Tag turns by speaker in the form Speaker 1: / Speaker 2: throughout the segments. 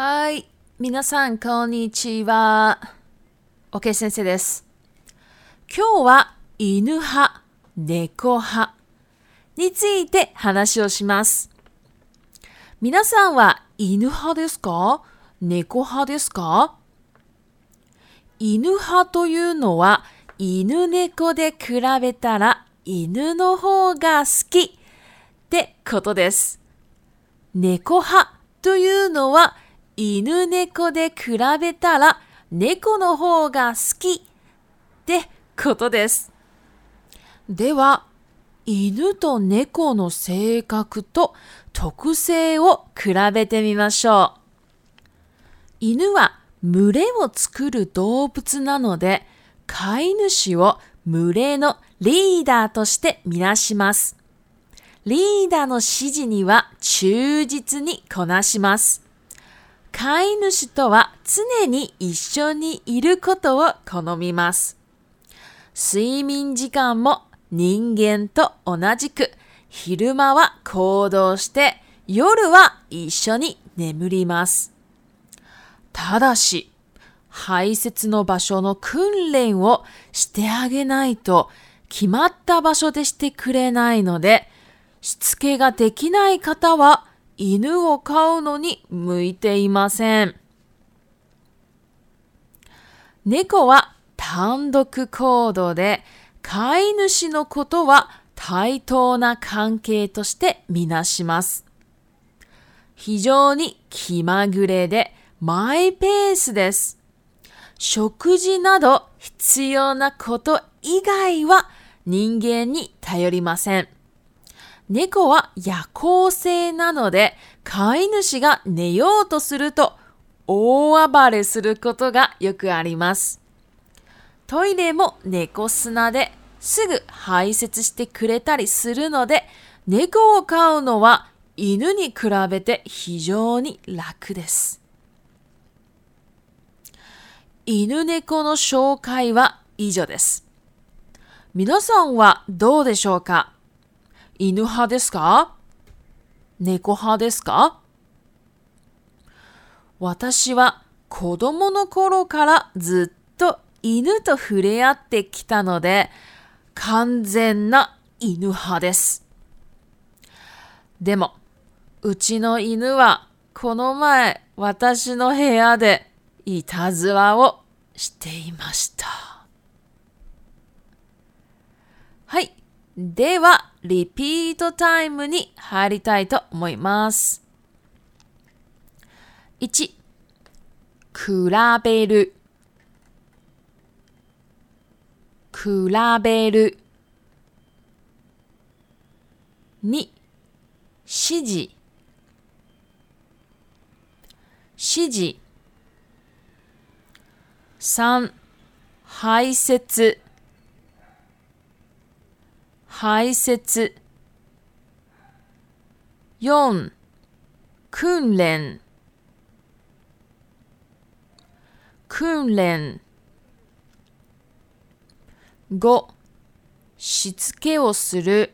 Speaker 1: はい。皆さん、こんにちは。OK 先生です。今日は犬派、猫派について話をします。皆さんは犬派ですか？猫派ですか？犬派というのは犬猫で比べたら犬の方が好きってことです。猫派というのは犬猫で比べたら猫の方が好きってことです。では、犬と猫の性格と特性を比べてみましょう。犬は群れを作る動物なので、飼い主を群れのリーダーとしてみなします。リーダーの指示には忠実にこなします。飼い主とは常に一緒にいることを好みます。睡眠時間も人間と同じく昼間は行動して夜は一緒に眠ります。ただし、排泄の場所の訓練をしてあげないと決まった場所でしてくれないので、しつけができない方は犬を飼うのに向いていません。猫は単独行動で飼い主のことは対等な関係としてみなします。非常に気まぐれでマイペースです。食事など必要なこと以外は人間に頼りません。猫は夜行性なので、飼い主が寝ようとすると大暴れすることがよくあります。トイレも猫砂ですぐ排泄してくれたりするので、猫を飼うのは犬に比べて非常に楽です。犬猫の紹介は以上です。皆さんはどうでしょうか？犬派ですか？猫派ですか？私は子供の頃からずっと犬と触れ合ってきたので、完全な犬派です。でも、うちの犬はこの前私の部屋でいたずらをしていました。はい。では、リピートタイムに入りたいと思います。1、比べる。比べる。2、指示。指示。3、排泄。排泄4訓練。訓練。5しつけをする。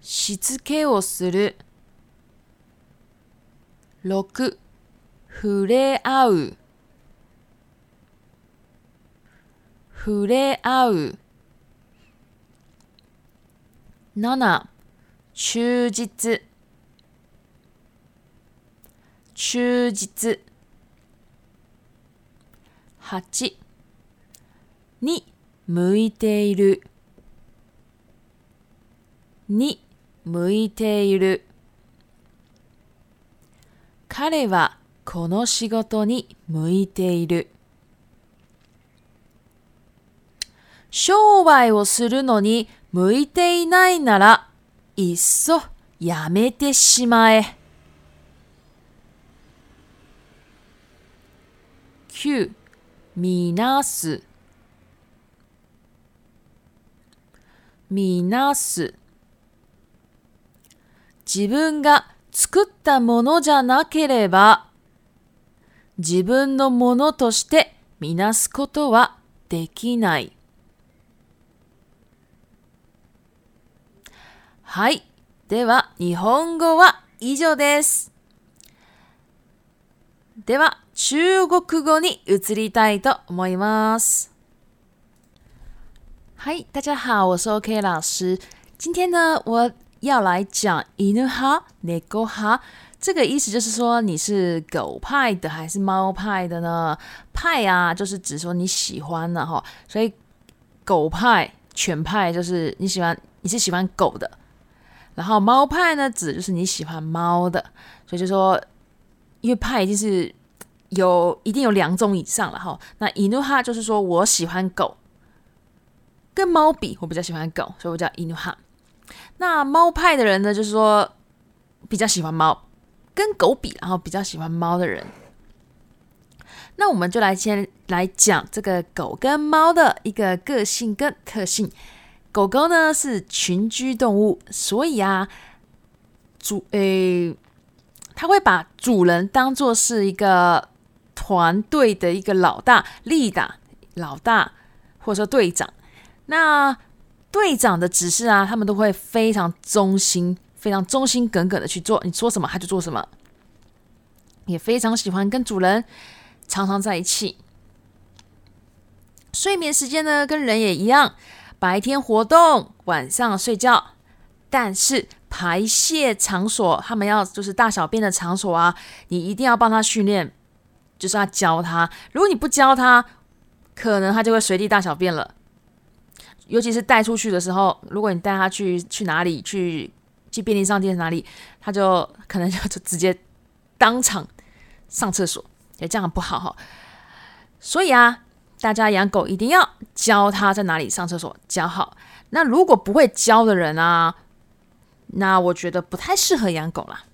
Speaker 1: しつけをする。6触れ合う。触れ合う。7、忠実。忠実。8、に向いている。に向いている。彼はこの仕事に向いている。商売をするのに向いていないなら、いっそやめてしまえ。9. みなすみなす自分が作ったものじゃなければ自分のものとしてみなすことはできない。はい。では、日本語は以上です。では、中国語に移りたいと思います。嗨，大家好，我是 OK 老师。今天呢，我要来讲犬派、猫派。这个意思就是说，你是狗派的还是猫派的呢？派啊，就是指说你喜欢的哈。所以狗派、犬派就是你喜欢，你是喜欢狗的。然后猫派呢，指就是你喜欢猫的。所以就说，因为派一定是有一定有两种以上了哈。那伊努哈就是说我喜欢狗，跟猫比，我比较喜欢狗，所以我叫伊努哈。那猫派的人呢，就是说比较喜欢猫。跟狗比，然后比较喜欢猫的人，那我们就来先来讲这个狗跟猫的一个个性跟特性。狗狗呢是群居动物，所以啊，主诶，它会把主人当做是一个团队的一个老大、leader、老大或者说队长。那队长的指示啊，他们都会非常忠心。非常忠心耿耿的去做，你说什么他就做什么，也非常喜欢跟主人常常在一起。睡眠时间呢，跟人也一样，白天活动，晚上睡觉。但是排泄场所，他们要就是大小便的场所啊，你一定要帮他训练，就是要教他。如果你不教他，可能他就会随地大小便了。尤其是带出去的时候，如果你带他去去哪里去。去便利商店哪里，他就可能就直接当场上厕所，也这样不好哈。所以啊，大家养狗一定要教它在哪里上厕所，教好。那如果不会教的人啊，那我觉得不太适合养狗啦。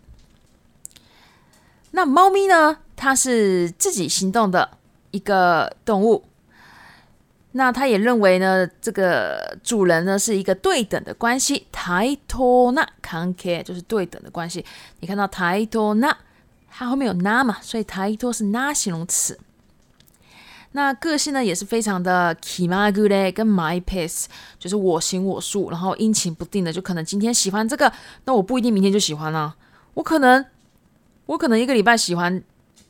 Speaker 1: 那猫咪呢，它是自己行动的一个动物。那它也认为呢，这个主人呢是一个对等的关系，抬头那 care 就是对等的关系。你看到抬头那，它后面有那嘛，所以抬头是那形容词。那个性呢也是非常的 kimagure 跟 my pace，就是我行我素，然后阴晴不定的，就可能今天喜欢这个，那我不一定明天就喜欢了。我可能我可能一个礼拜喜欢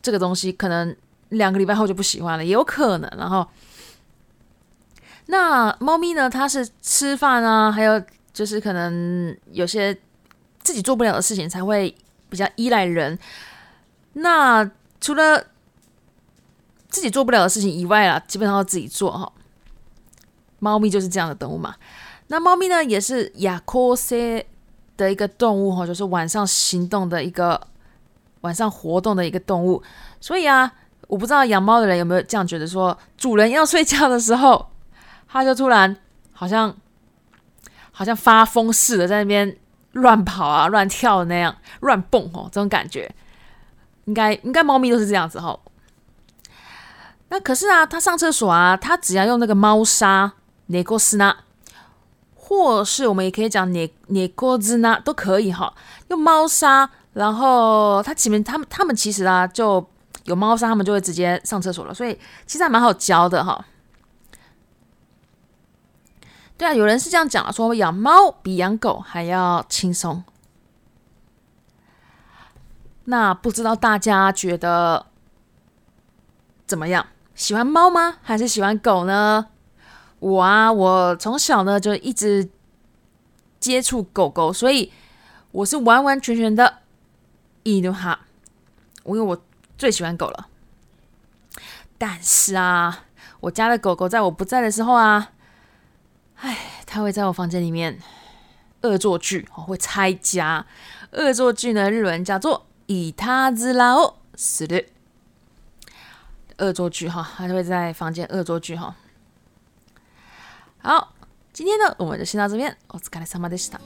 Speaker 1: 这个东西，可能两个礼拜后就不喜欢了，也有可能。然后。那猫咪呢？它是吃饭啊，还有就是可能有些自己做不了的事情，才会比较依赖人。那除了自己做不了的事情以外啊，基本上要自己做哈。猫咪就是这样的动物嘛。那猫咪呢，也是亚科塞的一个动物哈，就是晚上行动的一个晚上活动的一个动物。所以啊，我不知道养猫的人有没有这样觉得，说主人要睡觉的时候。它就突然好像好像发疯似的，在那边乱跑啊、乱跳那样、乱蹦哦，这种感觉，应该应该猫咪都是这样子哈。那可是啊，他上厕所啊，他只要用那个猫砂、内锅斯纳，或是我们也可以讲内内锅兹纳都可以哈。用猫砂，然后他前面他们他们其实啊就有猫砂，他们就会直接上厕所了，所以其实还蛮好教的哈。对啊，有人是这样讲说养猫比养狗还要轻松。那不知道大家觉得怎么样？喜欢猫吗？还是喜欢狗呢？我啊，我从小呢就一直接触狗狗，所以我是完完全全的伊努哈，我因为我最喜欢狗了。但是啊，我家的狗狗在我不在的时候啊。唉，它会在我房间里面恶作剧哦，会拆家。恶作剧呢，日文叫做“以他之劳死的”。恶作剧哈，他就会在房间恶作剧哈。好，今天呢，我们就先到这边。お疲れ様でした。